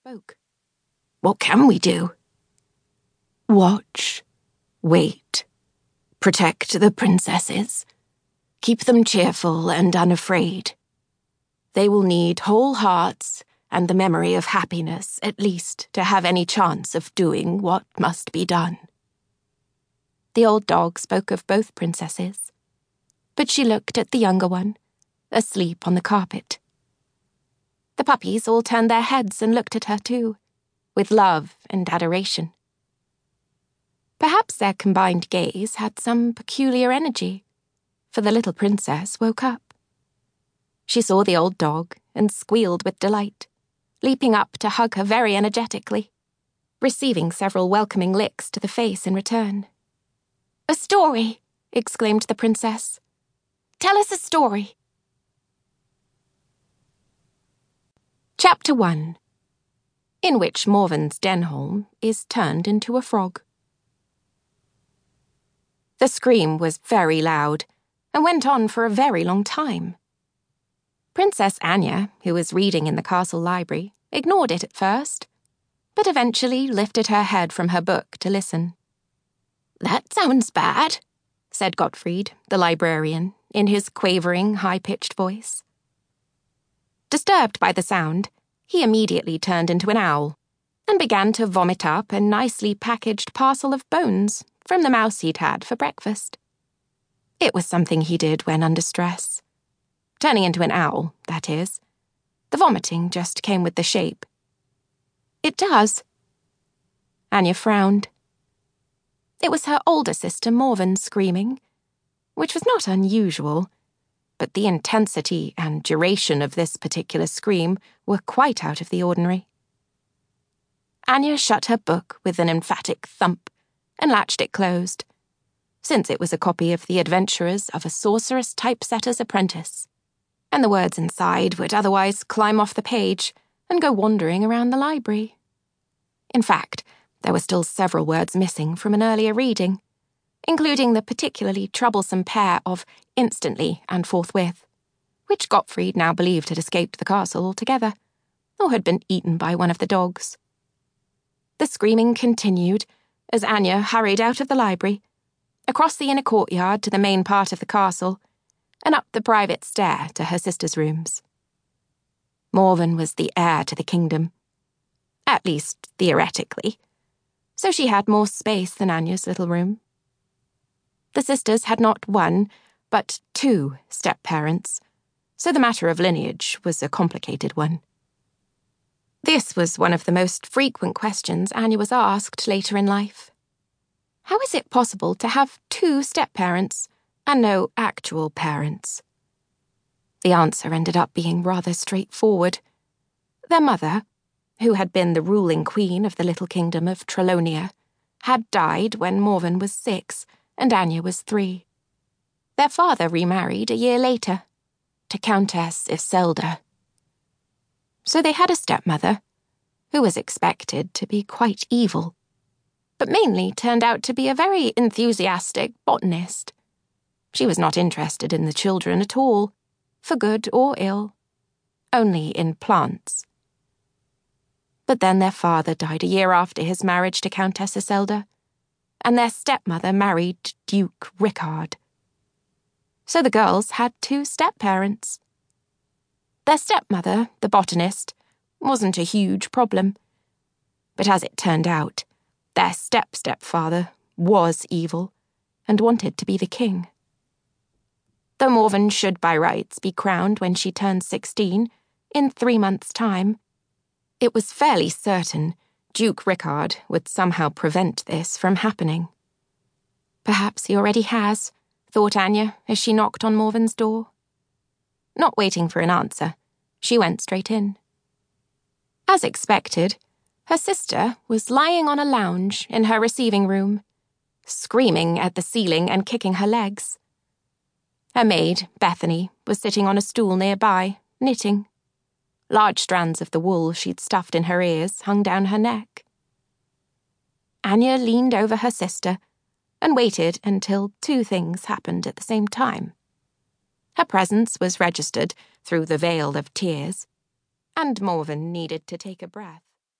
spoke. What can we do? Watch. Wait. Protect the princesses. Keep them cheerful and unafraid. They will need whole hearts and the memory of happiness, at least, to have any chance of doing what must be done. The old dog spoke of both princesses, but she looked at the younger one, asleep on the carpet. The puppies all turned their heads and looked at her too, with love and adoration. Perhaps their combined gaze had some peculiar energy, for the little princess woke up. She saw the old dog and squealed with delight, leaping up to hug her very energetically, receiving several welcoming licks to the face in return. A story, exclaimed the princess. Tell us a story. Chapter 1 In which Morven's Denholm is turned into a frog. The scream was very loud and went on for a very long time. Princess Anya, who was reading in the castle library, ignored it at first, but eventually lifted her head from her book to listen. That sounds bad, said Gottfried, the librarian, in his quavering, high pitched voice. Disturbed by the sound, he immediately turned into an owl and began to vomit up a nicely packaged parcel of bones from the mouse he'd had for breakfast. It was something he did when under stress. Turning into an owl, that is. The vomiting just came with the shape. It does. Anya frowned. It was her older sister Morven screaming, which was not unusual but the intensity and duration of this particular scream were quite out of the ordinary. Anya shut her book with an emphatic thump and latched it closed, since it was a copy of The Adventurers of a Sorceress Typesetter's Apprentice, and the words inside would otherwise climb off the page and go wandering around the library. In fact, there were still several words missing from an earlier reading including the particularly troublesome pair of instantly and forthwith, which Gottfried now believed had escaped the castle altogether, or had been eaten by one of the dogs. The screaming continued as Anya hurried out of the library, across the inner courtyard to the main part of the castle, and up the private stair to her sister's rooms. Morven was the heir to the kingdom, at least theoretically, so she had more space than Anya's little room. The sisters had not one, but two step parents, so the matter of lineage was a complicated one. This was one of the most frequent questions Anya was asked later in life. How is it possible to have two step parents and no actual parents? The answer ended up being rather straightforward. Their mother, who had been the ruling queen of the little kingdom of Trallonia, had died when Morven was six and Anya was three. Their father remarried a year later to Countess Iselda. So they had a stepmother who was expected to be quite evil, but mainly turned out to be a very enthusiastic botanist. She was not interested in the children at all, for good or ill, only in plants. But then their father died a year after his marriage to Countess Iselda and their stepmother married Duke Rickard. So the girls had two step parents. Their stepmother, the botanist, wasn't a huge problem. But as it turned out, their step stepfather was evil and wanted to be the king. Though Morven should by rights be crowned when she turned 16, in three months' time, it was fairly certain Duke Rickard would somehow prevent this from happening. Perhaps he already has, thought Anya as she knocked on Morven's door. Not waiting for an answer, she went straight in. As expected, her sister was lying on a lounge in her receiving room, screaming at the ceiling and kicking her legs. Her maid, Bethany, was sitting on a stool nearby, knitting. Large strands of the wool she'd stuffed in her ears hung down her neck. Anya leaned over her sister and waited until two things happened at the same time. Her presence was registered through the veil of tears, and Morven needed to take a breath.